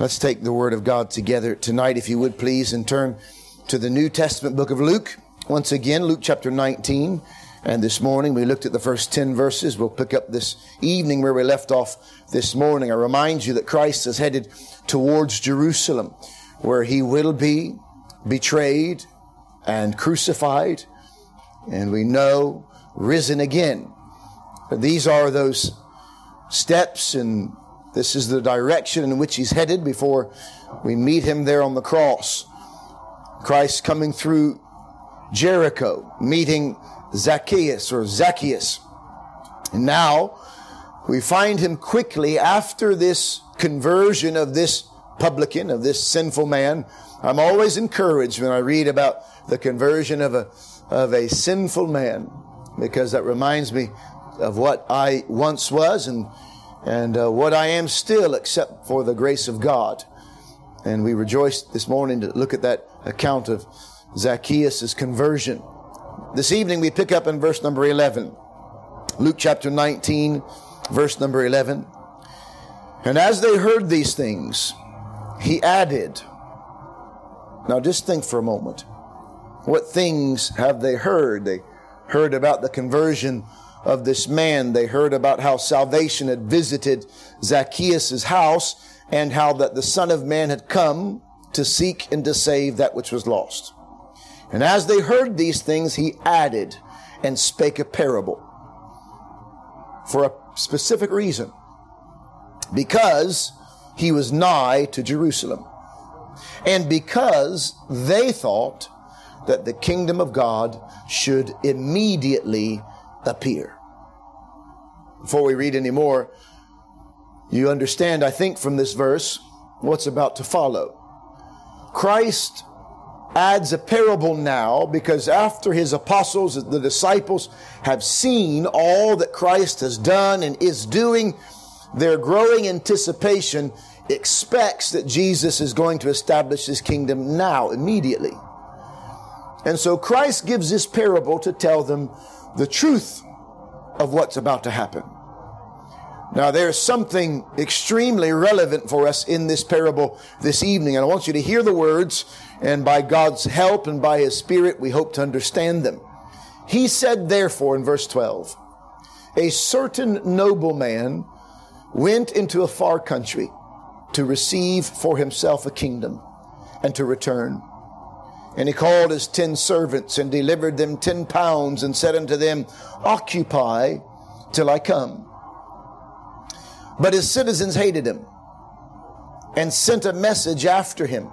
Let's take the Word of God together tonight, if you would please, and turn to the New Testament book of Luke. Once again, Luke chapter 19. And this morning we looked at the first 10 verses. We'll pick up this evening where we left off this morning. I remind you that Christ is headed towards Jerusalem, where he will be betrayed and crucified, and we know risen again. These are those steps and this is the direction in which he's headed before we meet him there on the cross. Christ coming through Jericho, meeting Zacchaeus or Zacchaeus. And now we find him quickly after this conversion of this publican, of this sinful man. I'm always encouraged when I read about the conversion of a, of a sinful man because that reminds me of what I once was and and uh, what I am still, except for the grace of God. And we rejoice this morning to look at that account of Zacchaeus' conversion. This evening we pick up in verse number 11. Luke chapter 19, verse number 11. And as they heard these things, he added, Now just think for a moment. What things have they heard? They heard about the conversion of this man. They heard about how salvation had visited Zacchaeus' house and how that the Son of Man had come to seek and to save that which was lost. And as they heard these things, he added and spake a parable for a specific reason. Because he was nigh to Jerusalem. And because they thought that the kingdom of God should immediately appear. Before we read any more, you understand, I think, from this verse, what's about to follow. Christ adds a parable now because after his apostles, the disciples, have seen all that Christ has done and is doing, their growing anticipation expects that Jesus is going to establish his kingdom now, immediately. And so Christ gives this parable to tell them the truth of what's about to happen. Now, there's something extremely relevant for us in this parable this evening, and I want you to hear the words, and by God's help and by His Spirit, we hope to understand them. He said, therefore, in verse 12, a certain nobleman went into a far country to receive for himself a kingdom and to return. And he called his ten servants and delivered them ten pounds and said unto them, Occupy till I come. But his citizens hated him and sent a message after him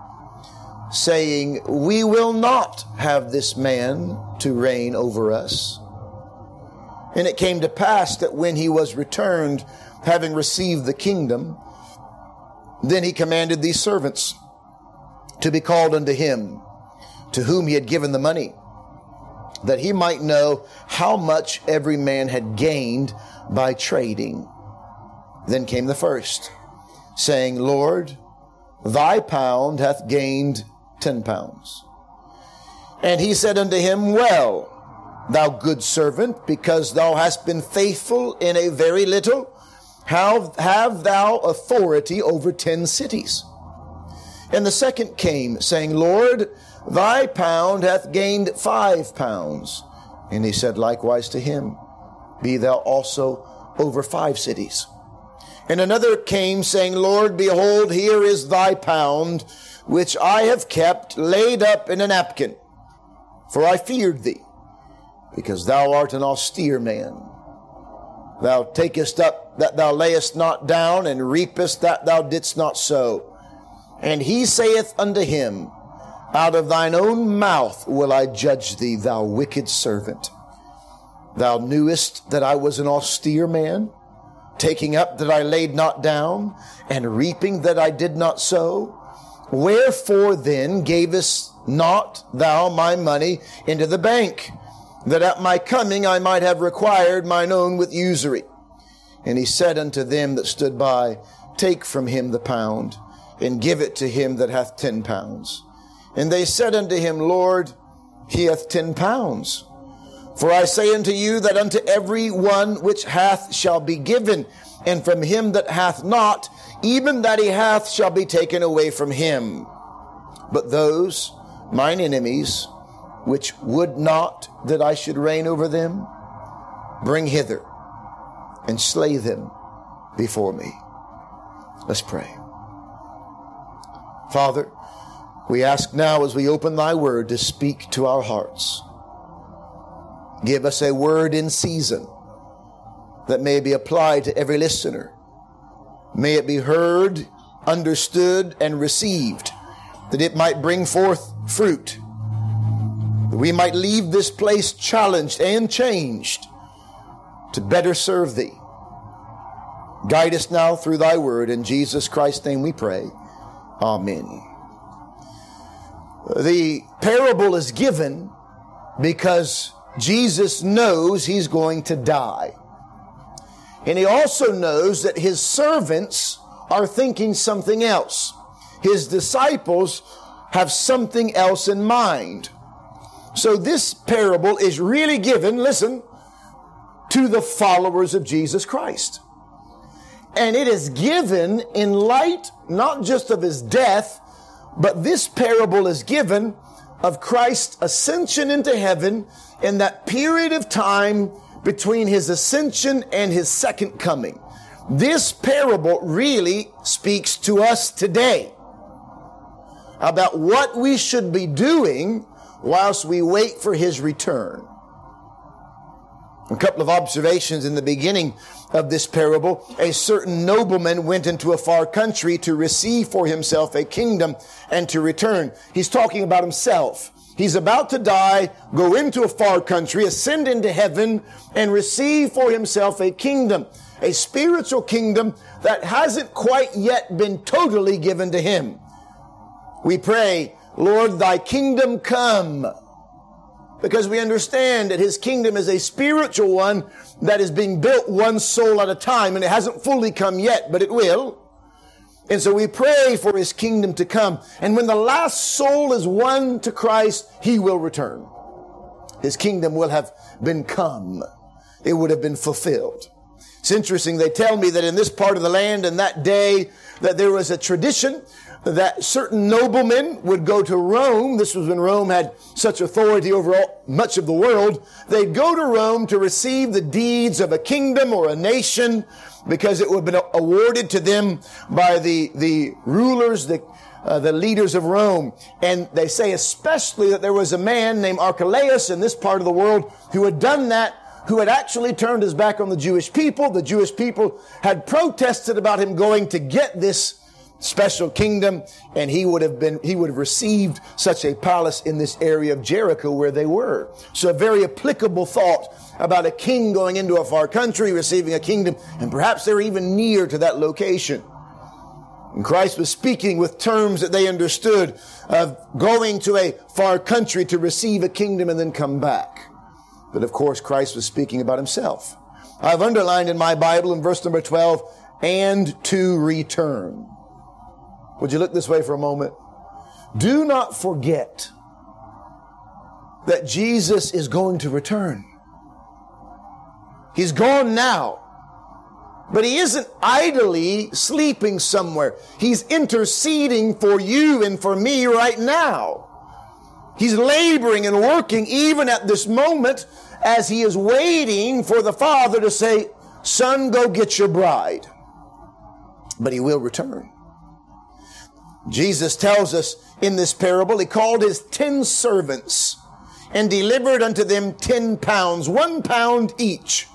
saying, We will not have this man to reign over us. And it came to pass that when he was returned, having received the kingdom, then he commanded these servants to be called unto him, to whom he had given the money, that he might know how much every man had gained by trading. Then came the first, saying, Lord, thy pound hath gained ten pounds. And he said unto him, Well, thou good servant, because thou hast been faithful in a very little, have, have thou authority over ten cities. And the second came, saying, Lord, thy pound hath gained five pounds. And he said likewise to him, Be thou also over five cities. And another came, saying, Lord, behold, here is thy pound, which I have kept laid up in a napkin. For I feared thee, because thou art an austere man. Thou takest up that thou layest not down, and reapest that thou didst not sow. And he saith unto him, Out of thine own mouth will I judge thee, thou wicked servant. Thou knewest that I was an austere man, taking up that I laid not down, and reaping that I did not sow? Wherefore then gavest not thou my money into the bank, that at my coming I might have required mine own with usury? And he said unto them that stood by, Take from him the pound, and give it to him that hath ten pounds. And they said unto him, Lord, he hath ten pounds. For I say unto you that unto every one which hath shall be given, and from him that hath not, even that he hath shall be taken away from him. But those, mine enemies, which would not that I should reign over them, bring hither and slay them before me. Let's pray. Father, we ask now as we open thy word to speak to our hearts. Give us a word in season that may be applied to every listener. May it be heard, understood, and received, that it might bring forth fruit, that we might leave this place challenged and changed to better serve thee. Guide us now through thy word. In Jesus Christ's name we pray. Amen. The parable is given because Jesus knows he's going to die. And he also knows that his servants are thinking something else. His disciples have something else in mind. So this parable is really given, listen, to the followers of Jesus Christ. And it is given in light not just of his death, but this parable is given of Christ's ascension into heaven in that period of time between his ascension and his second coming. This parable really speaks to us today about what we should be doing whilst we wait for his return. A couple of observations in the beginning of this parable. A certain nobleman went into a far country to receive for himself a kingdom and to return. He's talking about himself. He's about to die, go into a far country, ascend into heaven, and receive for himself a kingdom, a spiritual kingdom that hasn't quite yet been totally given to him. We pray, Lord, thy kingdom come. Because we understand that his kingdom is a spiritual one that is being built one soul at a time, and it hasn't fully come yet, but it will. And so we pray for his kingdom to come. And when the last soul is won to Christ, he will return. His kingdom will have been come. It would have been fulfilled. It's interesting. They tell me that in this part of the land in that day that there was a tradition that certain noblemen would go to Rome. This was when Rome had such authority over all, much of the world. They'd go to Rome to receive the deeds of a kingdom or a nation because it would have been awarded to them by the, the rulers, the, uh, the leaders of Rome. And they say especially that there was a man named Archelaus in this part of the world who had done that who had actually turned his back on the Jewish people. The Jewish people had protested about him going to get this special kingdom and he would have been he would have received such a palace in this area of Jericho where they were. So a very applicable thought about a king going into a far country receiving a kingdom and perhaps they're even near to that location. And Christ was speaking with terms that they understood of going to a far country to receive a kingdom and then come back. But of course Christ was speaking about himself. I've underlined in my Bible in verse number 12 and to return would you look this way for a moment? Do not forget that Jesus is going to return. He's gone now. But he isn't idly sleeping somewhere. He's interceding for you and for me right now. He's laboring and working even at this moment as he is waiting for the Father to say, Son, go get your bride. But he will return. Jesus tells us in this parable, he called his ten servants and delivered unto them ten pounds, one pound each.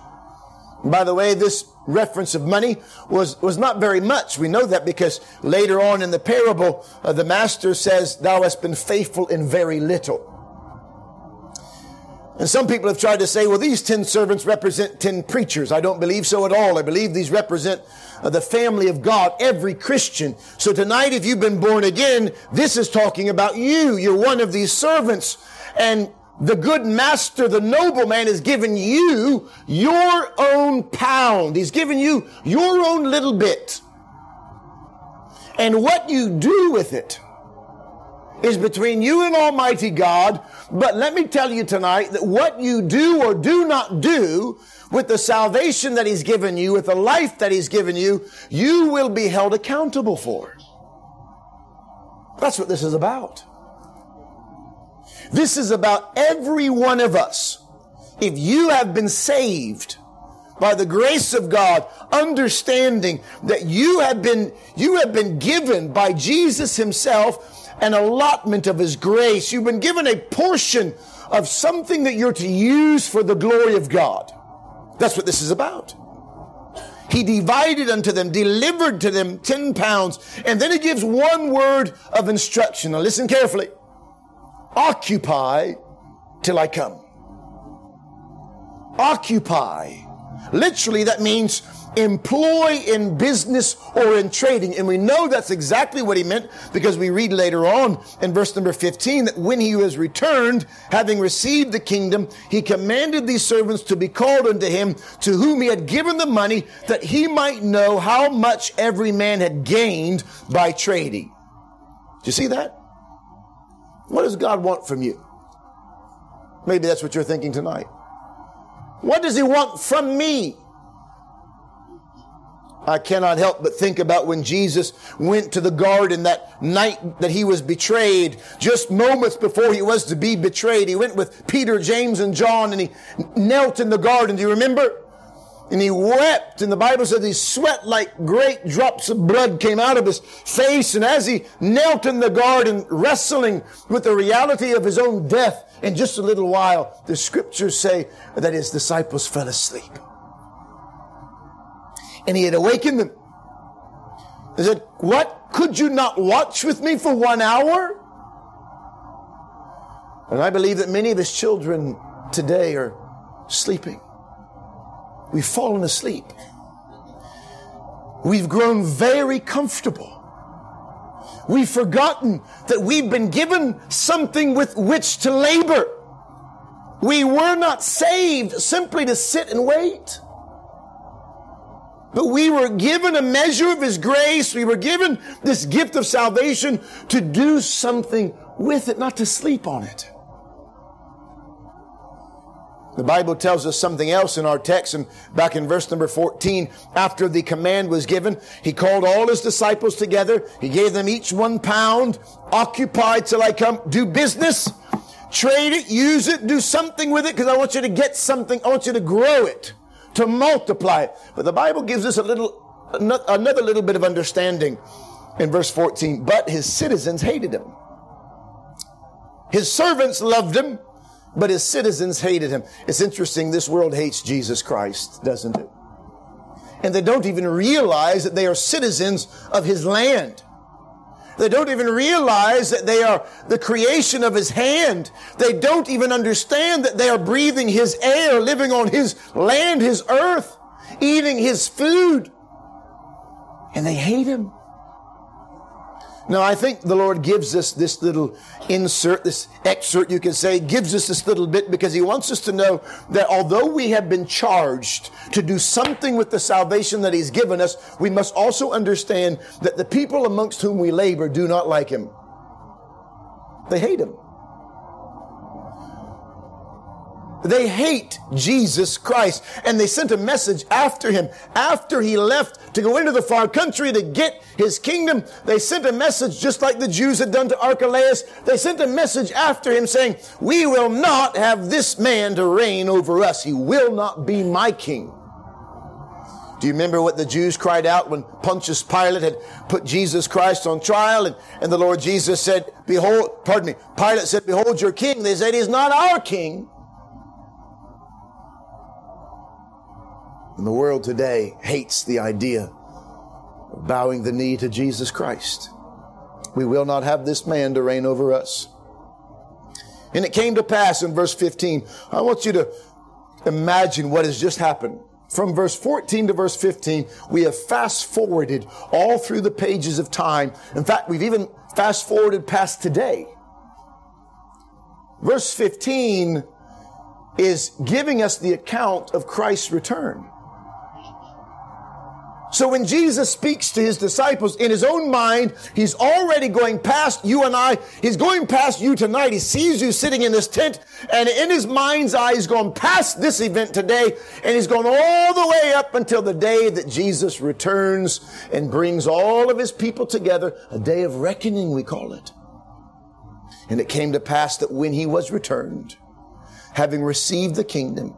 By the way, this reference of money was, was not very much. We know that because later on in the parable, uh, the master says, thou hast been faithful in very little. And some people have tried to say, well, these 10 servants represent 10 preachers. I don't believe so at all. I believe these represent the family of God, every Christian. So tonight, if you've been born again, this is talking about you. You're one of these servants. And the good master, the nobleman, has given you your own pound. He's given you your own little bit. And what you do with it is between you and Almighty God. But let me tell you tonight that what you do or do not do with the salvation that He's given you, with the life that He's given you, you will be held accountable for. That's what this is about. This is about every one of us. If you have been saved by the grace of God, understanding that you have been, you have been given by Jesus himself an allotment of his grace. You've been given a portion of something that you're to use for the glory of God. That's what this is about. He divided unto them, delivered to them 10 pounds, and then he gives one word of instruction. Now listen carefully. Occupy till I come. Occupy. Literally, that means employ in business or in trading. And we know that's exactly what he meant because we read later on in verse number 15 that when he was returned, having received the kingdom, he commanded these servants to be called unto him to whom he had given the money that he might know how much every man had gained by trading. Do you see that? What does God want from you? Maybe that's what you're thinking tonight. What does he want from me? I cannot help but think about when Jesus went to the garden that night that he was betrayed, just moments before he was to be betrayed. He went with Peter, James, and John and he knelt in the garden. Do you remember? And he wept, and the Bible says he sweat like great drops of blood came out of his face. And as he knelt in the garden, wrestling with the reality of his own death, in just a little while, the scriptures say that his disciples fell asleep. And he had awakened them. He said, What? Could you not watch with me for one hour? And I believe that many of his children today are sleeping. We've fallen asleep. We've grown very comfortable. We've forgotten that we've been given something with which to labor. We were not saved simply to sit and wait. But we were given a measure of His grace. We were given this gift of salvation to do something with it, not to sleep on it. The Bible tells us something else in our text, and back in verse number 14, after the command was given, he called all his disciples together. He gave them each one pound, occupy till I come, do business, trade it, use it, do something with it, because I want you to get something, I want you to grow it, to multiply it. But the Bible gives us a little, another little bit of understanding in verse 14. But his citizens hated him. His servants loved him but his citizens hated him. It's interesting, this world hates Jesus Christ, doesn't it? And they don't even realize that they are citizens of his land. They don't even realize that they are the creation of his hand. They don't even understand that they are breathing his air, living on his land, his earth, eating his food. And they hate him. Now, I think the Lord gives us this little insert, this excerpt, you can say, gives us this little bit because He wants us to know that although we have been charged to do something with the salvation that He's given us, we must also understand that the people amongst whom we labor do not like Him. They hate Him. They hate Jesus Christ. And they sent a message after him. After he left to go into the far country to get his kingdom, they sent a message just like the Jews had done to Archelaus. They sent a message after him saying, we will not have this man to reign over us. He will not be my king. Do you remember what the Jews cried out when Pontius Pilate had put Jesus Christ on trial and, and the Lord Jesus said, behold, pardon me, Pilate said, behold your king. They said, he's not our king. And the world today hates the idea of bowing the knee to Jesus Christ. We will not have this man to reign over us. And it came to pass in verse 15. I want you to imagine what has just happened. From verse 14 to verse 15, we have fast forwarded all through the pages of time. In fact, we've even fast forwarded past today. Verse 15 is giving us the account of Christ's return. So when Jesus speaks to his disciples in his own mind, he's already going past you and I. He's going past you tonight. He sees you sitting in this tent and in his mind's eye, he's going past this event today and he's going all the way up until the day that Jesus returns and brings all of his people together. A day of reckoning, we call it. And it came to pass that when he was returned, having received the kingdom,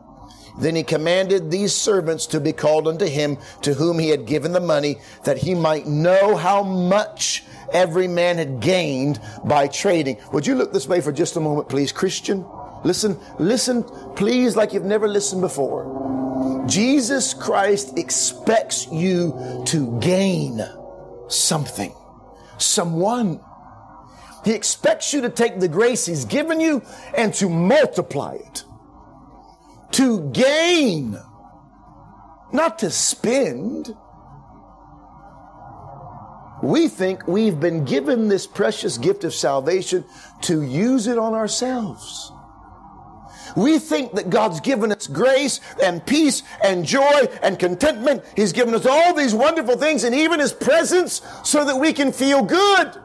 then he commanded these servants to be called unto him to whom he had given the money that he might know how much every man had gained by trading. Would you look this way for just a moment, please? Christian, listen, listen, please, like you've never listened before. Jesus Christ expects you to gain something, someone. He expects you to take the grace he's given you and to multiply it to gain, not to spend. We think we've been given this precious gift of salvation to use it on ourselves. We think that God's given us grace and peace and joy and contentment. He's given us all these wonderful things and even His presence so that we can feel good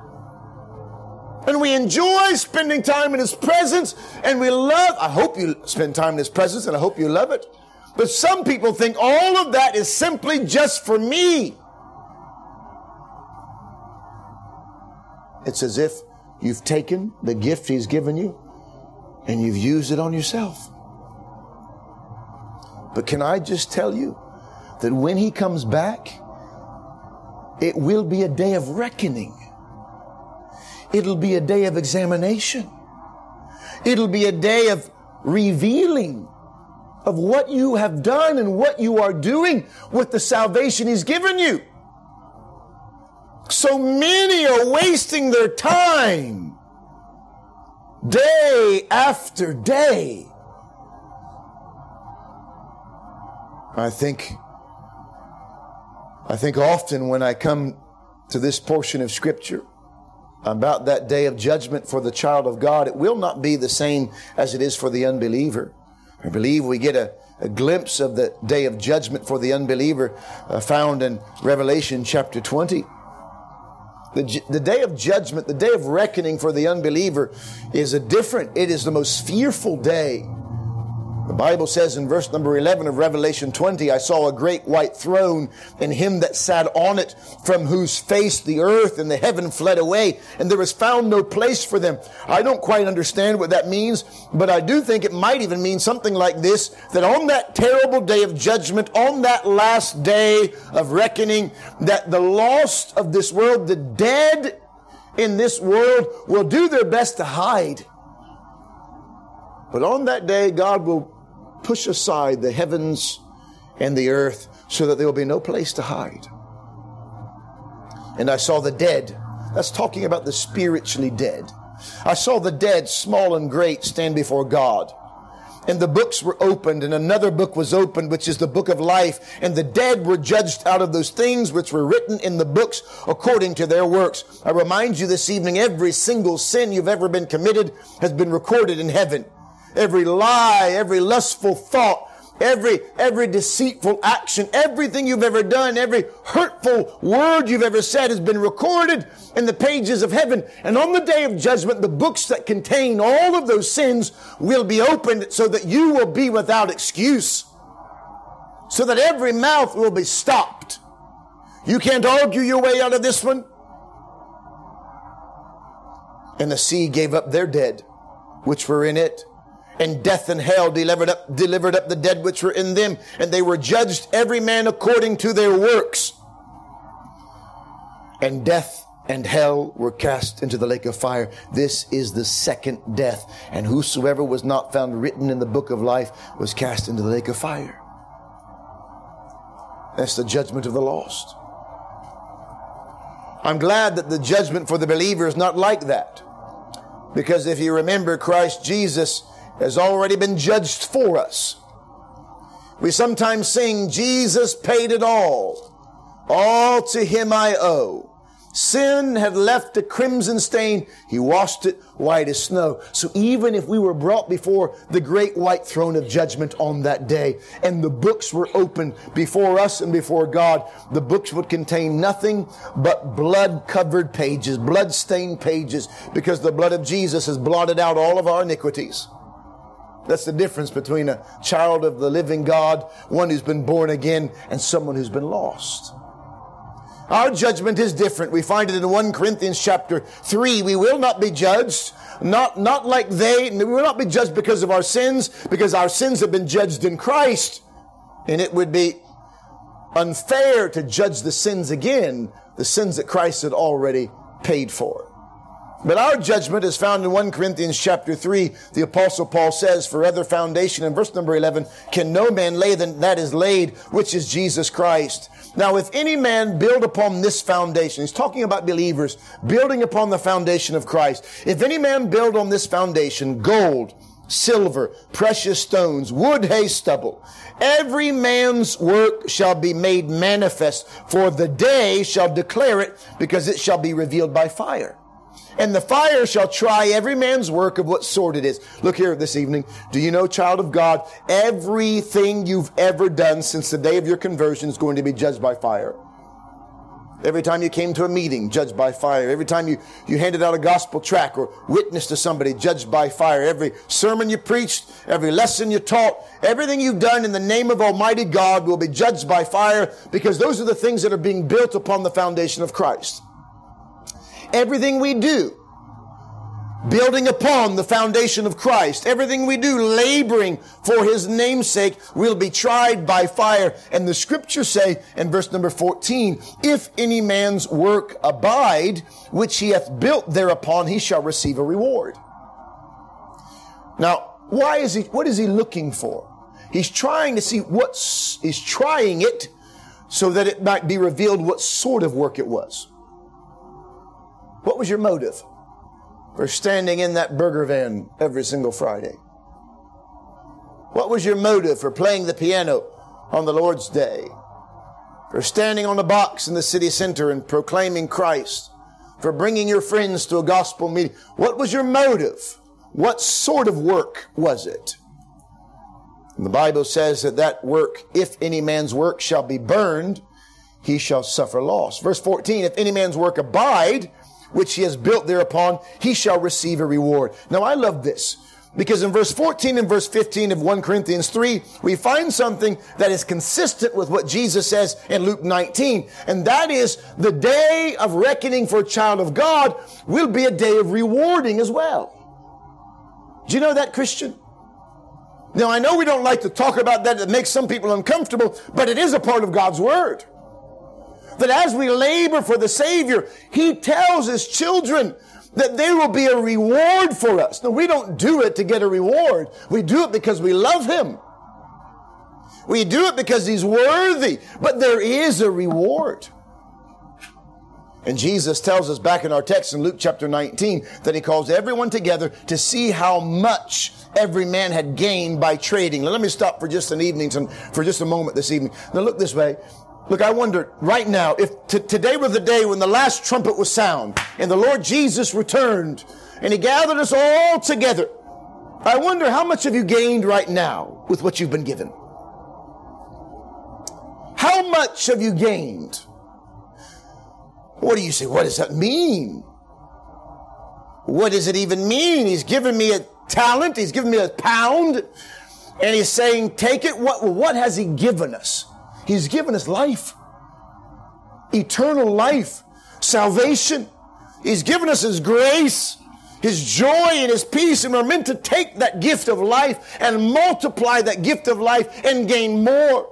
and we enjoy spending time in His presence and we love, I hope you spend time in His presence and I hope you love it. But some people think all of that is simply just for me. It's as if you've taken the gift He's given you and you've used it on yourself. But can I just tell you that when He comes back, it will be a day of reckoning. It'll be a day of examination. It'll be a day of revealing of what you have done and what you are doing with the salvation He's given you. So many are wasting their time day after day. I think, I think often when I come to this portion of scripture, about that day of judgment for the child of God, it will not be the same as it is for the unbeliever. I believe we get a, a glimpse of the day of judgment for the unbeliever uh, found in Revelation chapter 20. The, the day of judgment, the day of reckoning for the unbeliever is a different, it is the most fearful day the Bible says in verse number 11 of Revelation 20, I saw a great white throne and him that sat on it, from whose face the earth and the heaven fled away, and there was found no place for them. I don't quite understand what that means, but I do think it might even mean something like this, that on that terrible day of judgment, on that last day of reckoning, that the lost of this world, the dead in this world, will do their best to hide. But on that day, God will push aside the heavens and the earth so that there will be no place to hide. And I saw the dead. That's talking about the spiritually dead. I saw the dead, small and great, stand before God. And the books were opened, and another book was opened, which is the book of life. And the dead were judged out of those things which were written in the books according to their works. I remind you this evening, every single sin you've ever been committed has been recorded in heaven every lie, every lustful thought, every, every deceitful action, everything you've ever done, every hurtful word you've ever said has been recorded in the pages of heaven. And on the day of judgment, the books that contain all of those sins will be opened so that you will be without excuse. So that every mouth will be stopped. You can't argue your way out of this one. And the sea gave up their dead, which were in it and death and hell delivered up, delivered up the dead which were in them, and they were judged every man according to their works. And death and hell were cast into the lake of fire. This is the second death. And whosoever was not found written in the book of life was cast into the lake of fire. That's the judgment of the lost. I'm glad that the judgment for the believer is not like that. Because if you remember, Christ Jesus has already been judged for us. We sometimes sing, Jesus paid it all. All to him I owe. Sin had left a crimson stain. He washed it white as snow. So even if we were brought before the great white throne of judgment on that day and the books were opened before us and before God, the books would contain nothing but blood covered pages, blood stained pages, because the blood of Jesus has blotted out all of our iniquities. That's the difference between a child of the living God, one who's been born again, and someone who's been lost. Our judgment is different. We find it in 1 Corinthians chapter 3. We will not be judged, not, not like they, we will not be judged because of our sins, because our sins have been judged in Christ. And it would be unfair to judge the sins again, the sins that Christ had already paid for. But our judgment is found in 1 Corinthians chapter 3. The apostle Paul says, for other foundation in verse number 11, can no man lay than that is laid, which is Jesus Christ. Now, if any man build upon this foundation, he's talking about believers building upon the foundation of Christ. If any man build on this foundation gold, silver, precious stones, wood, hay, stubble, every man's work shall be made manifest, for the day shall declare it, because it shall be revealed by fire and the fire shall try every man's work of what sort it is. Look here this evening. Do you know, child of God, everything you've ever done since the day of your conversion is going to be judged by fire. Every time you came to a meeting, judged by fire. Every time you, you handed out a gospel track or witnessed to somebody, judged by fire. Every sermon you preached, every lesson you taught, everything you've done in the name of Almighty God will be judged by fire because those are the things that are being built upon the foundation of Christ. Everything we do, building upon the foundation of Christ, everything we do, laboring for His namesake, will be tried by fire. And the scriptures say in verse number 14, if any man's work abide, which he hath built thereupon, he shall receive a reward. Now, why is he, what is he looking for? He's trying to see what's, he's trying it so that it might be revealed what sort of work it was. What was your motive for standing in that burger van every single Friday? What was your motive for playing the piano on the Lord's day? For standing on a box in the city center and proclaiming Christ? For bringing your friends to a gospel meeting? What was your motive? What sort of work was it? And the Bible says that that work, if any man's work shall be burned, he shall suffer loss. Verse 14, if any man's work abide, which he has built thereupon, he shall receive a reward. Now I love this because in verse 14 and verse 15 of 1 Corinthians 3, we find something that is consistent with what Jesus says in Luke 19. And that is the day of reckoning for a child of God will be a day of rewarding as well. Do you know that, Christian? Now I know we don't like to talk about that. It makes some people uncomfortable, but it is a part of God's Word that as we labor for the Savior, He tells His children that there will be a reward for us. Now, we don't do it to get a reward. We do it because we love Him. We do it because He's worthy, but there is a reward. And Jesus tells us back in our text in Luke chapter 19 that He calls everyone together to see how much every man had gained by trading. Now, let me stop for just an evening, for just a moment this evening. Now look this way. Look, I wonder right now if t- today were the day when the last trumpet was sound and the Lord Jesus returned and he gathered us all together. I wonder how much have you gained right now with what you've been given? How much have you gained? What do you say? What does that mean? What does it even mean? He's given me a talent. He's given me a pound. And he's saying, take it. What, what has he given us? He's given us life, eternal life, salvation. He's given us His grace, His joy, and His peace, and we're meant to take that gift of life and multiply that gift of life and gain more.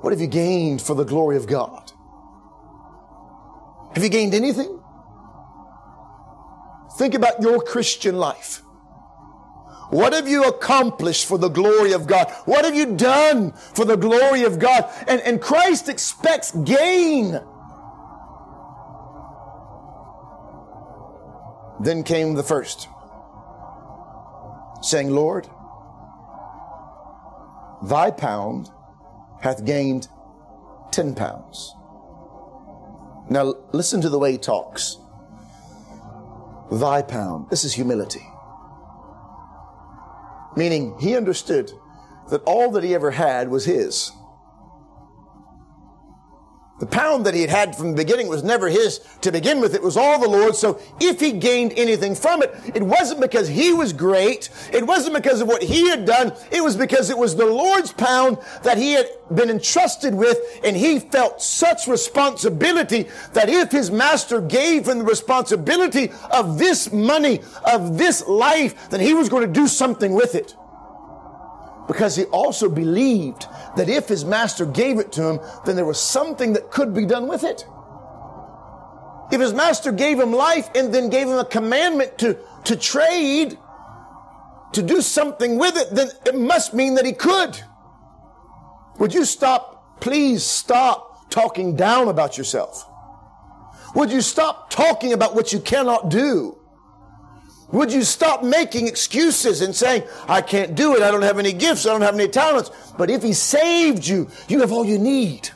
What have you gained for the glory of God? Have you gained anything? Think about your Christian life. What have you accomplished for the glory of God? What have you done for the glory of God? And, and Christ expects gain. Then came the first, saying, Lord, thy pound hath gained ten pounds. Now, listen to the way he talks. Thy pound. This is humility. Meaning, he understood that all that he ever had was his. The pound that he had had from the beginning was never his to begin with. It was all the Lord's. So if he gained anything from it, it wasn't because he was great. It wasn't because of what he had done. It was because it was the Lord's pound that he had been entrusted with. And he felt such responsibility that if his master gave him the responsibility of this money, of this life, then he was going to do something with it because he also believed that if his master gave it to him, then there was something that could be done with it. If his master gave him life and then gave him a commandment to, to trade, to do something with it, then it must mean that he could. Would you stop, please stop talking down about yourself? Would you stop talking about what you cannot do? Would you stop making excuses and saying, I can't do it, I don't have any gifts, I don't have any talents. But if He saved you, you have all you need.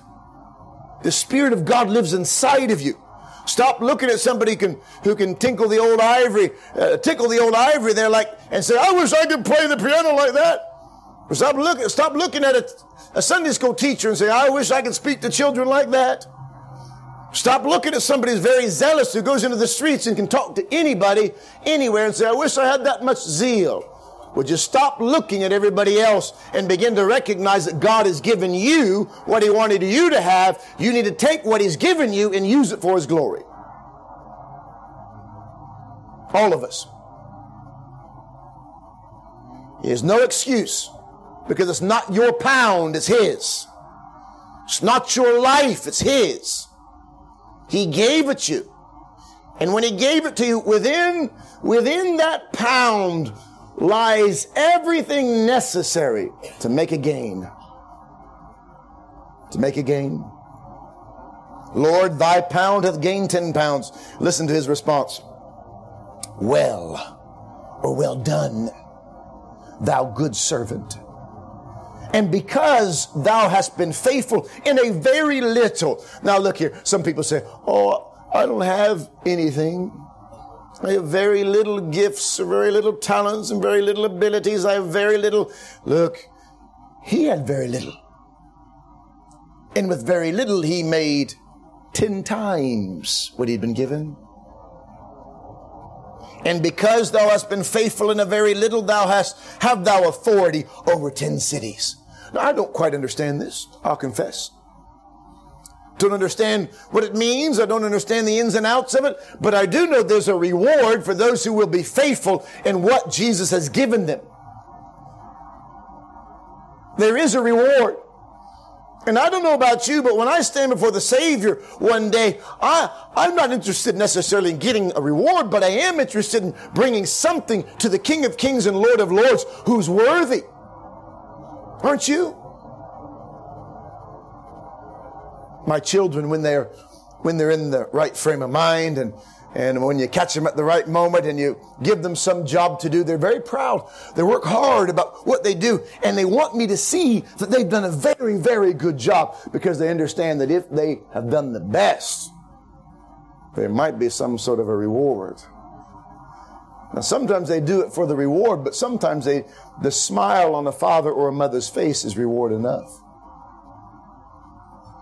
The Spirit of God lives inside of you. Stop looking at somebody who can, who can tinkle the old ivory, uh, tickle the old ivory there like, and say, I wish I could play the piano like that. Or stop looking, stop looking at a, a Sunday school teacher and say, I wish I could speak to children like that. Stop looking at somebody who's very zealous who goes into the streets and can talk to anybody anywhere and say, I wish I had that much zeal. Would you stop looking at everybody else and begin to recognize that God has given you what He wanted you to have? You need to take what He's given you and use it for His glory. All of us. There's no excuse because it's not your pound, it's His. It's not your life, it's His. He gave it you. And when he gave it to you, within, within that pound lies everything necessary to make a gain. To make a gain. Lord, thy pound hath gained ten pounds. Listen to his response. Well, or well done, thou good servant. And because thou hast been faithful in a very little. Now look here. Some people say, Oh, I don't have anything. I have very little gifts, very little talents, and very little abilities. I have very little. Look, he had very little. And with very little, he made ten times what he'd been given. And because thou hast been faithful in a very little, thou hast, have thou authority over ten cities. Now, I don't quite understand this, I'll confess. Don't understand what it means. I don't understand the ins and outs of it, but I do know there's a reward for those who will be faithful in what Jesus has given them. There is a reward. And I don't know about you, but when I stand before the Savior one day, I, I'm not interested necessarily in getting a reward, but I am interested in bringing something to the King of Kings and Lord of Lords who's worthy. Aren't you? My children, when they're, when they're in the right frame of mind and, and when you catch them at the right moment and you give them some job to do, they're very proud. They work hard about what they do and they want me to see that they've done a very, very good job because they understand that if they have done the best, there might be some sort of a reward. Now, sometimes they do it for the reward, but sometimes they, the smile on a father or a mother's face is reward enough.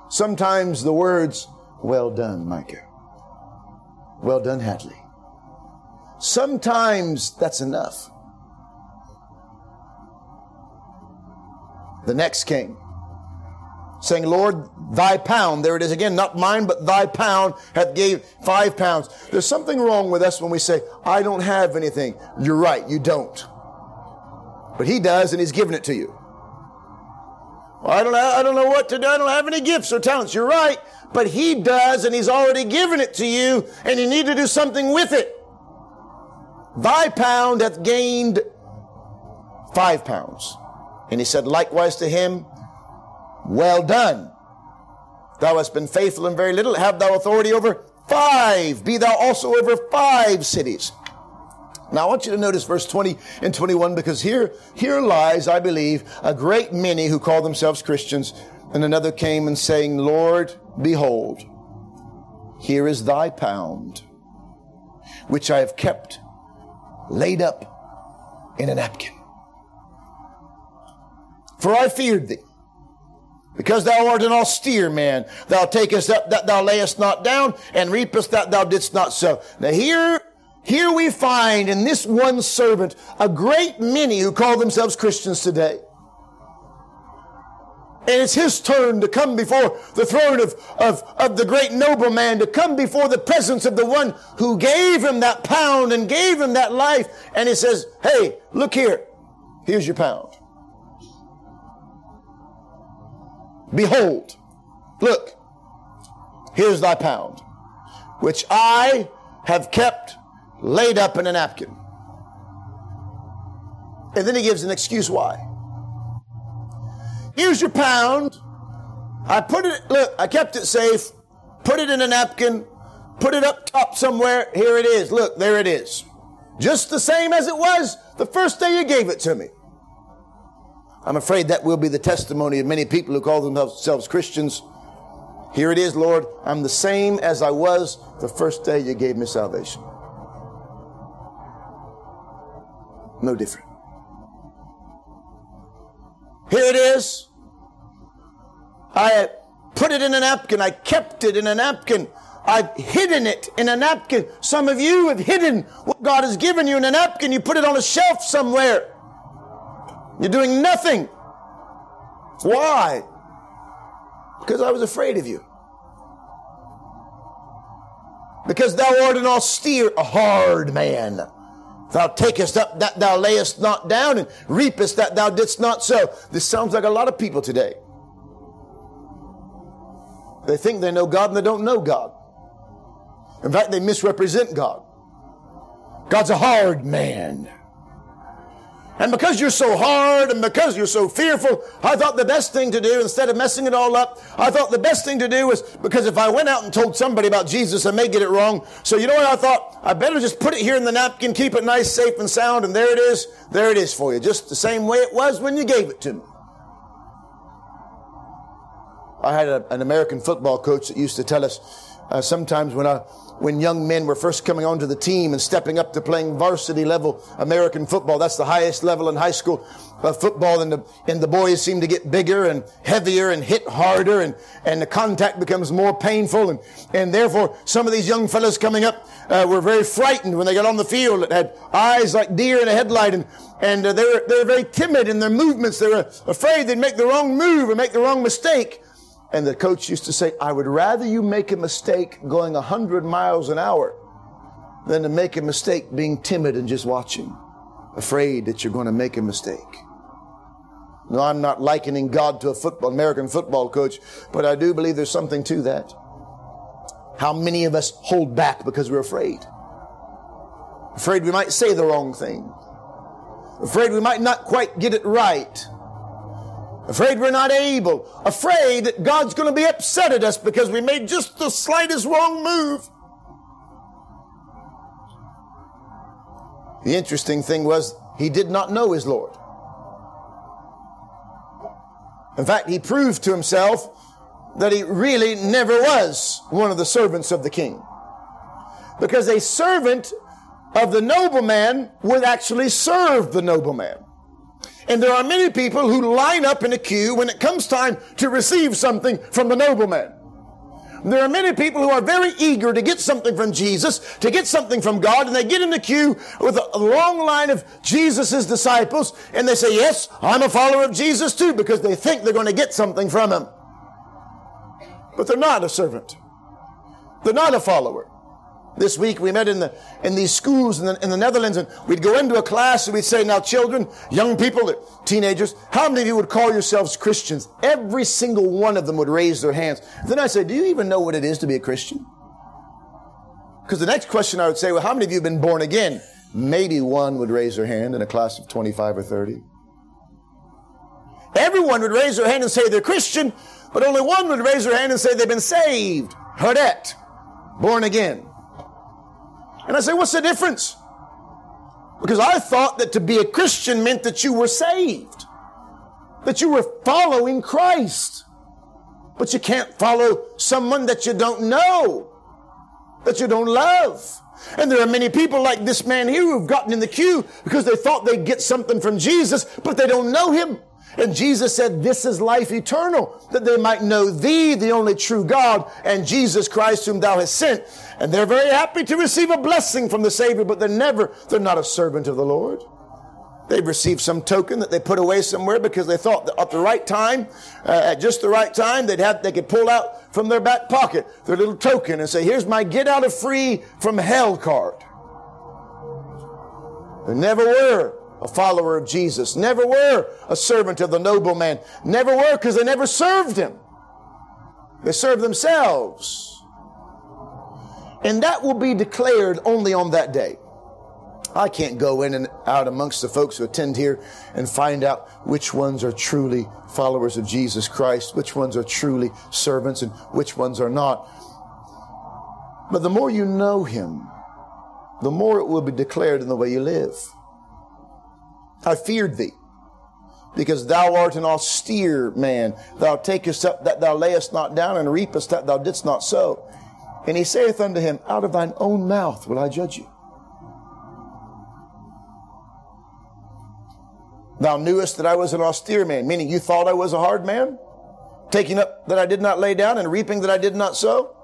Sometimes the words, well done, Micah. Well done, Hadley. Sometimes that's enough. The next king saying, Lord, thy pound, there it is again, not mine, but thy pound hath gave five pounds. There's something wrong with us when we say, I don't have anything. You're right, you don't. But he does, and he's given it to you. I don't, I don't know what to do. I don't have any gifts or talents. You're right. But he does, and he's already given it to you, and you need to do something with it. Thy pound hath gained five pounds. And he said, likewise to him, well done. Thou hast been faithful in very little. Have thou authority over five. Be thou also over five cities. Now I want you to notice verse 20 and 21 because here, here lies, I believe, a great many who call themselves Christians. And another came and saying, Lord, behold. Here is thy pound, which I have kept laid up in a napkin. For I feared thee. Because thou art an austere man, thou takest up that thou layest not down, and reapest that thou didst not sow. Now here, here we find in this one servant a great many who call themselves Christians today. And it's his turn to come before the throne of, of, of the great nobleman, to come before the presence of the one who gave him that pound and gave him that life. And he says, Hey, look here. Here's your pound. Behold, look, here's thy pound, which I have kept laid up in a napkin. And then he gives an excuse why. Here's your pound. I put it, look, I kept it safe, put it in a napkin, put it up top somewhere. Here it is. Look, there it is. Just the same as it was the first day you gave it to me. I'm afraid that will be the testimony of many people who call themselves Christians. Here it is, Lord. I'm the same as I was the first day you gave me salvation. No different. Here it is. I put it in a napkin. I kept it in a napkin. I've hidden it in a napkin. Some of you have hidden what God has given you in a napkin. You put it on a shelf somewhere. You're doing nothing. Why? Because I was afraid of you. Because thou art an austere, a hard man. Thou takest up that thou layest not down and reapest that thou didst not sow. This sounds like a lot of people today. They think they know God and they don't know God. In fact, they misrepresent God. God's a hard man. And because you're so hard and because you're so fearful, I thought the best thing to do, instead of messing it all up, I thought the best thing to do was because if I went out and told somebody about Jesus, I may get it wrong. So you know what I thought? I better just put it here in the napkin, keep it nice, safe, and sound, and there it is. There it is for you. Just the same way it was when you gave it to me. I had a, an American football coach that used to tell us uh, sometimes when I when young men were first coming onto the team and stepping up to playing varsity level American football. That's the highest level in high school uh, football. And the, and the boys seem to get bigger and heavier and hit harder and, and the contact becomes more painful. And, and therefore, some of these young fellows coming up uh, were very frightened when they got on the field. It had eyes like deer in a headlight and, and uh, they, were, they were very timid in their movements. They were afraid they'd make the wrong move or make the wrong mistake. And the coach used to say, I would rather you make a mistake going 100 miles an hour than to make a mistake being timid and just watching, afraid that you're going to make a mistake. No, I'm not likening God to a football, American football coach, but I do believe there's something to that. How many of us hold back because we're afraid? Afraid we might say the wrong thing. Afraid we might not quite get it right. Afraid we're not able. Afraid that God's going to be upset at us because we made just the slightest wrong move. The interesting thing was he did not know his Lord. In fact, he proved to himself that he really never was one of the servants of the king. Because a servant of the nobleman would actually serve the nobleman. And there are many people who line up in a queue when it comes time to receive something from the nobleman. There are many people who are very eager to get something from Jesus, to get something from God, and they get in the queue with a long line of Jesus' disciples, and they say, yes, I'm a follower of Jesus too, because they think they're going to get something from him. But they're not a servant. They're not a follower. This week we met in the in these schools in the, in the Netherlands, and we'd go into a class and we'd say, "Now, children, young people, teenagers, how many of you would call yourselves Christians?" Every single one of them would raise their hands. Then I say, "Do you even know what it is to be a Christian?" Because the next question I would say, "Well, how many of you have been born again?" Maybe one would raise their hand in a class of twenty-five or thirty. Everyone would raise their hand and say they're Christian, but only one would raise their hand and say they've been saved, Hurdet, born again. And I say, what's the difference? Because I thought that to be a Christian meant that you were saved, that you were following Christ. But you can't follow someone that you don't know. that you don't love. And there are many people like this man here who've gotten in the queue because they thought they'd get something from Jesus, but they don't know him. And Jesus said, this is life eternal, that they might know thee, the only true God, and Jesus Christ whom thou hast sent. And they're very happy to receive a blessing from the Savior, but they're never, they're not a servant of the Lord. They've received some token that they put away somewhere because they thought that at the right time, uh, at just the right time, they'd have, they could pull out from their back pocket their little token and say, here's my get out of free from hell card. They never were a follower of Jesus, never were a servant of the nobleman, never were because they never served him. They served themselves. And that will be declared only on that day. I can't go in and out amongst the folks who attend here and find out which ones are truly followers of Jesus Christ, which ones are truly servants, and which ones are not. But the more you know Him, the more it will be declared in the way you live. I feared thee, because thou art an austere man. Thou takest up that thou layest not down, and reapest that thou didst not sow. And he saith unto him, Out of thine own mouth will I judge you. Thou knewest that I was an austere man, meaning you thought I was a hard man, taking up that I did not lay down and reaping that I did not sow.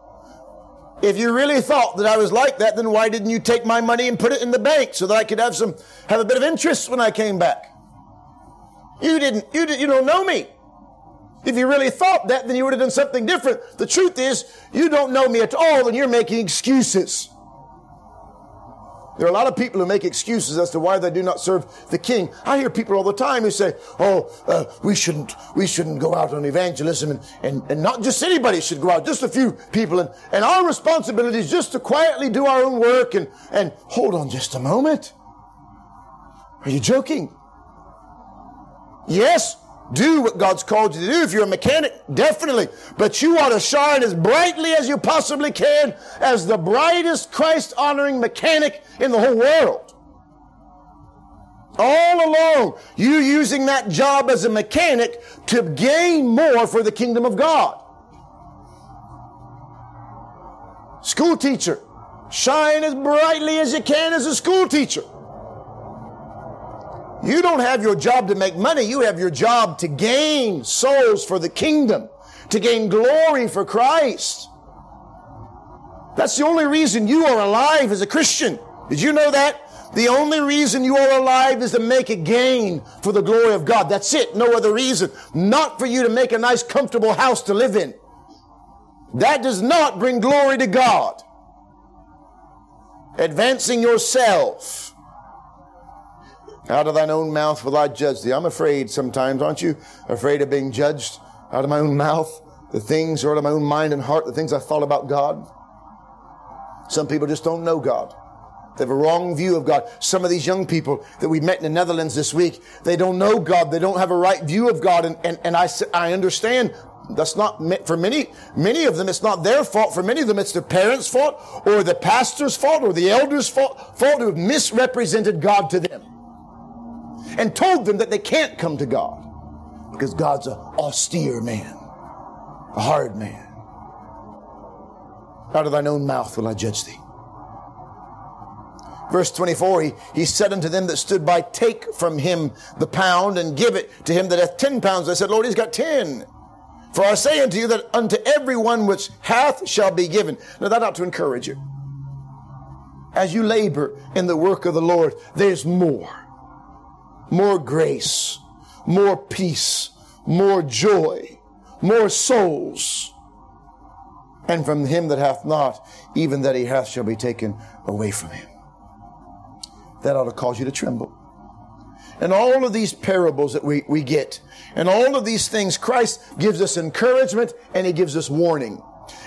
If you really thought that I was like that, then why didn't you take my money and put it in the bank so that I could have some, have a bit of interest when I came back? You didn't, you did, you don't know me. If you really thought that, then you would have done something different. The truth is, you don't know me at all and you're making excuses. There are a lot of people who make excuses as to why they do not serve the king. I hear people all the time who say, oh, uh, we shouldn't, we shouldn't go out on evangelism and, and, and not just anybody should go out, just a few people. And, and our responsibility is just to quietly do our own work and, and hold on just a moment. Are you joking? Yes, do what God's called you to do. If you're a mechanic, definitely. But you ought to shine as brightly as you possibly can as the brightest Christ honoring mechanic in the whole world. All along, you using that job as a mechanic to gain more for the kingdom of God. School teacher, shine as brightly as you can as a school teacher. You don't have your job to make money. You have your job to gain souls for the kingdom, to gain glory for Christ. That's the only reason you are alive as a Christian. Did you know that? The only reason you are alive is to make a gain for the glory of God. That's it. No other reason. Not for you to make a nice, comfortable house to live in. That does not bring glory to God. Advancing yourself out of thine own mouth will I judge thee. I'm afraid sometimes, aren't you? Afraid of being judged out of my own mouth. The things are out of my own mind and heart, the things I thought about God. Some people just don't know God. They have a wrong view of God. Some of these young people that we met in the Netherlands this week, they don't know God. They don't have a right view of God. And, and, and I, I understand that's not meant for many, many of them, it's not their fault. For many of them, it's their parents' fault or the pastor's fault or the elder's fault, fault who have misrepresented God to them and told them that they can't come to God because God's an austere man, a hard man. Out of thine own mouth will I judge thee. Verse 24, he, he said unto them that stood by, Take from him the pound and give it to him that hath ten pounds. I said, Lord, he's got ten. For I say unto you that unto every one which hath shall be given. Now that ought to encourage you. As you labor in the work of the Lord, there's more more grace, more peace, more joy, more souls. And from him that hath not, even that he hath shall be taken away from him. That ought to cause you to tremble. And all of these parables that we, we get, and all of these things, Christ gives us encouragement and he gives us warning.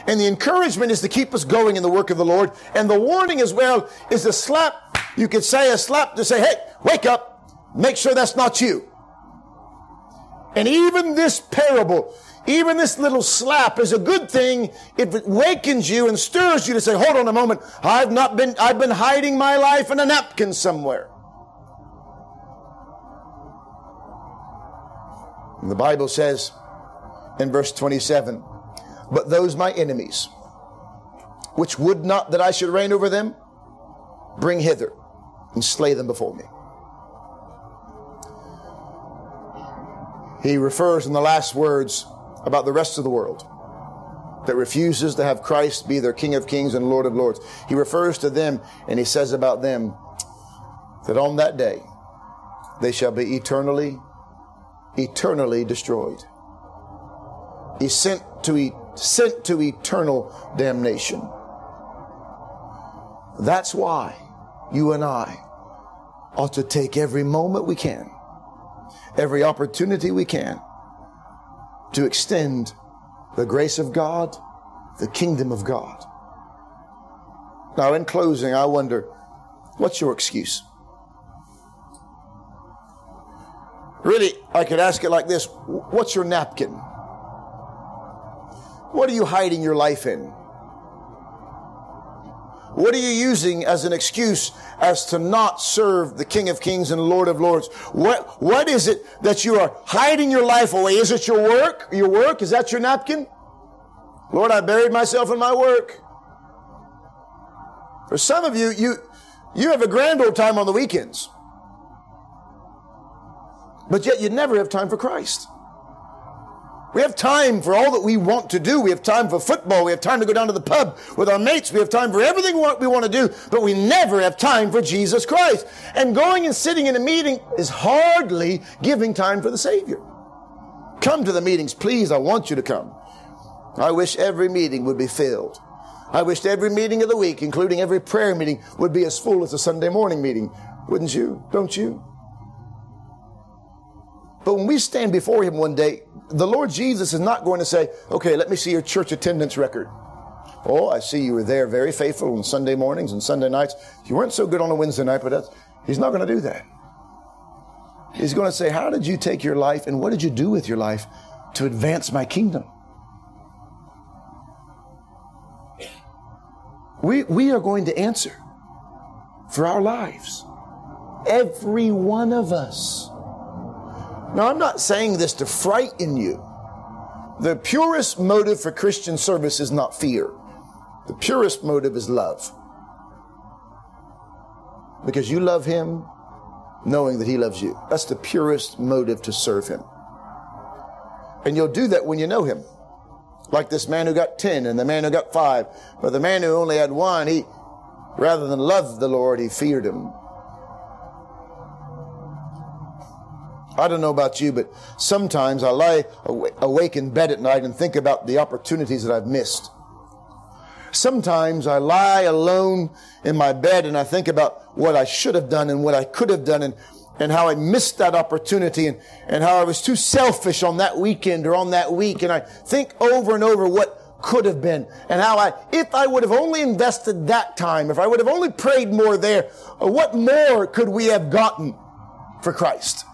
And the encouragement is to keep us going in the work of the Lord. And the warning as well is a slap, you could say a slap to say, hey, wake up. Make sure that's not you. And even this parable, even this little slap is a good thing if it wakens you and stirs you to say, hold on a moment, I've not been, I've been hiding my life in a napkin somewhere. And the Bible says in verse 27, but those my enemies, which would not that I should reign over them, bring hither and slay them before me. He refers in the last words about the rest of the world that refuses to have Christ be their King of Kings and Lord of Lords. He refers to them and he says about them that on that day they shall be eternally, eternally destroyed. He's sent to, sent to eternal damnation. That's why you and I ought to take every moment we can, every opportunity we can to extend the grace of God, the kingdom of God. Now, in closing, I wonder, what's your excuse? Really, I could ask it like this What's your napkin? What are you hiding your life in? What are you using as an excuse as to not serve the King of Kings and Lord of Lords? What, what is it that you are hiding your life away? Is it your work? Your work? Is that your napkin? Lord, I buried myself in my work. For some of you, you, you have a grand old time on the weekends. But yet you never have time for Christ. We have time for all that we want to do. We have time for football. We have time to go down to the pub with our mates. We have time for everything we want to do, but we never have time for Jesus Christ. And going and sitting in a meeting is hardly giving time for the Savior. Come to the meetings, please. I want you to come. I wish every meeting would be filled. I wish every meeting of the week, including every prayer meeting, would be as full as a Sunday morning meeting. Wouldn't you? Don't you? But when we stand before Him one day, the Lord Jesus is not going to say, okay, let me see your church attendance record. Oh, I see you were there very faithful on Sunday mornings and Sunday nights. You weren't so good on a Wednesday night, but that's, He's not going to do that. He's going to say, how did you take your life and what did you do with your life to advance my kingdom? We, we are going to answer for our lives. Every one of us. Now, I'm not saying this to frighten you. The purest motive for Christian service is not fear. The purest motive is love. Because you love Him knowing that He loves you. That's the purest motive to serve Him. And you'll do that when you know Him. Like this man who got 10 and the man who got 5. But the man who only had one, he, rather than love the Lord, he feared Him. I don't know about you, but sometimes I lie awake in bed at night and think about the opportunities that I've missed. Sometimes I lie alone in my bed and I think about what I should have done and what I could have done and, and how I missed that opportunity and, and how I was too selfish on that weekend or on that week. And I think over and over what could have been and how I, if I would have only invested that time, if I would have only prayed more there, what more could we have gotten for Christ?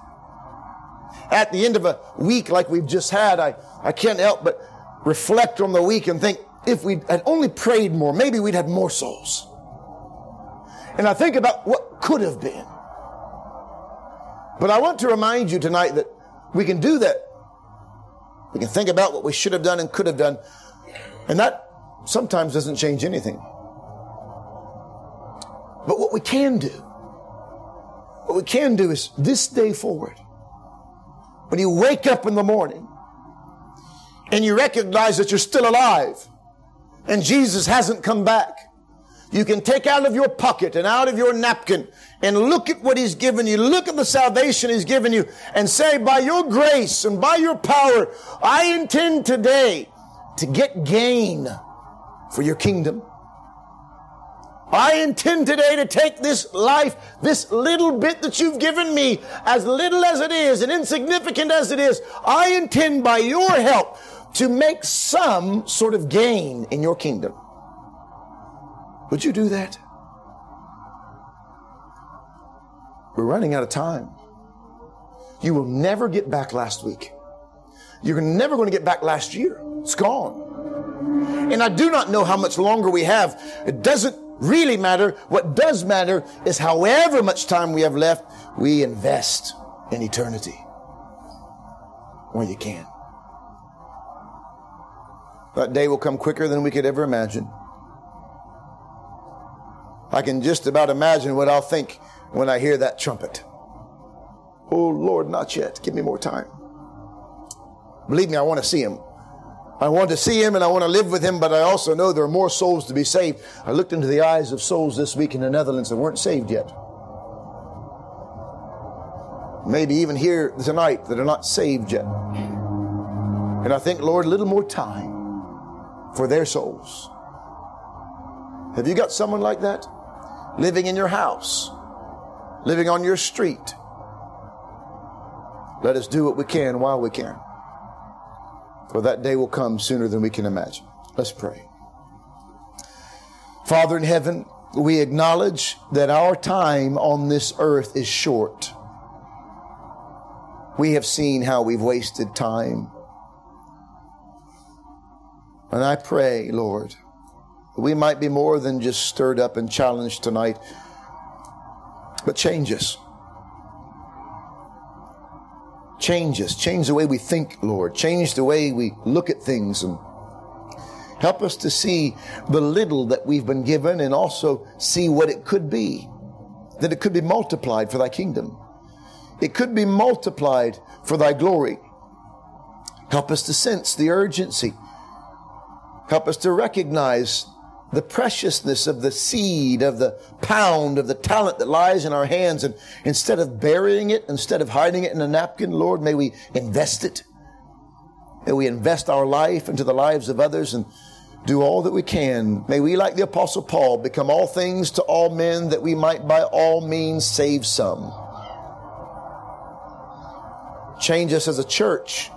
At the end of a week like we've just had, I, I can't help but reflect on the week and think if we had only prayed more, maybe we'd had more souls. And I think about what could have been. But I want to remind you tonight that we can do that. We can think about what we should have done and could have done. And that sometimes doesn't change anything. But what we can do, what we can do is this day forward, when you wake up in the morning and you recognize that you're still alive and Jesus hasn't come back, you can take out of your pocket and out of your napkin and look at what He's given you. Look at the salvation He's given you and say, by your grace and by your power, I intend today to get gain for your kingdom. I intend today to take this life, this little bit that you've given me, as little as it is and insignificant as it is, I intend by your help to make some sort of gain in your kingdom. Would you do that? We're running out of time. You will never get back last week. You're never going to get back last year. It's gone. And I do not know how much longer we have. It doesn't really matter. What does matter is however much time we have left, we invest in eternity where you can. That day will come quicker than we could ever imagine. I can just about imagine what I'll think when I hear that trumpet. Oh Lord, not yet. Give me more time. Believe me, I want to see him. I want to see him and I want to live with him, but I also know there are more souls to be saved. I looked into the eyes of souls this week in the Netherlands that weren't saved yet. Maybe even here tonight that are not saved yet. And I think, Lord, a little more time for their souls. Have you got someone like that? Living in your house, living on your street. Let us do what we can while we can. For that day will come sooner than we can imagine. Let's pray. Father in heaven, we acknowledge that our time on this earth is short. We have seen how we've wasted time. And I pray, Lord, that we might be more than just stirred up and challenged tonight, but change us. Change us. Change the way we think, Lord. Change the way we look at things and help us to see the little that we've been given and also see what it could be. That it could be multiplied for thy kingdom. It could be multiplied for thy glory. Help us to sense the urgency. Help us to recognize the preciousness of the seed, of the pound, of the talent that lies in our hands. And instead of burying it, instead of hiding it in a napkin, Lord, may we invest it. May we invest our life into the lives of others and do all that we can. May we, like the apostle Paul, become all things to all men that we might by all means save some. Change us as a church.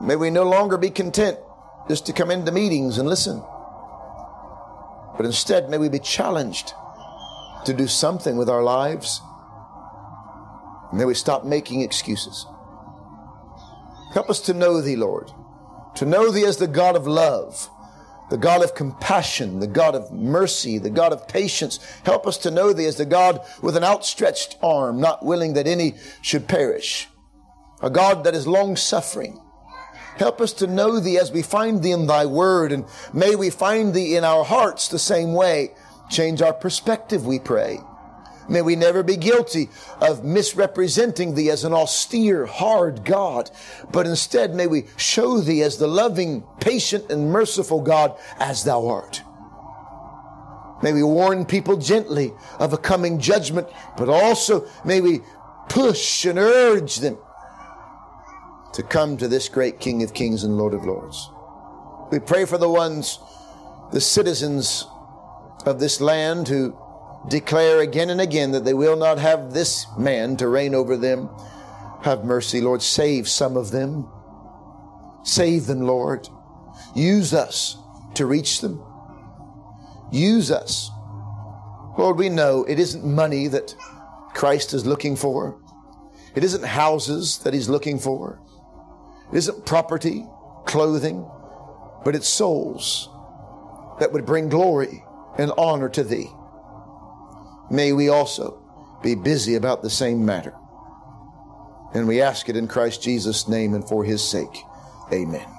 May we no longer be content just to come into meetings and listen. But instead, may we be challenged to do something with our lives. May we stop making excuses. Help us to know Thee, Lord, to know Thee as the God of love, the God of compassion, the God of mercy, the God of patience. Help us to know Thee as the God with an outstretched arm, not willing that any should perish, a God that is long suffering, Help us to know thee as we find thee in thy word, and may we find thee in our hearts the same way. Change our perspective, we pray. May we never be guilty of misrepresenting thee as an austere, hard God, but instead may we show thee as the loving, patient, and merciful God as thou art. May we warn people gently of a coming judgment, but also may we push and urge them to come to this great King of Kings and Lord of Lords. We pray for the ones, the citizens of this land who declare again and again that they will not have this man to reign over them. Have mercy, Lord. Save some of them. Save them, Lord. Use us to reach them. Use us. Lord, we know it isn't money that Christ is looking for. It isn't houses that he's looking for. It isn't property, clothing, but it's souls that would bring glory and honor to thee. May we also be busy about the same matter. And we ask it in Christ Jesus' name and for his sake. Amen.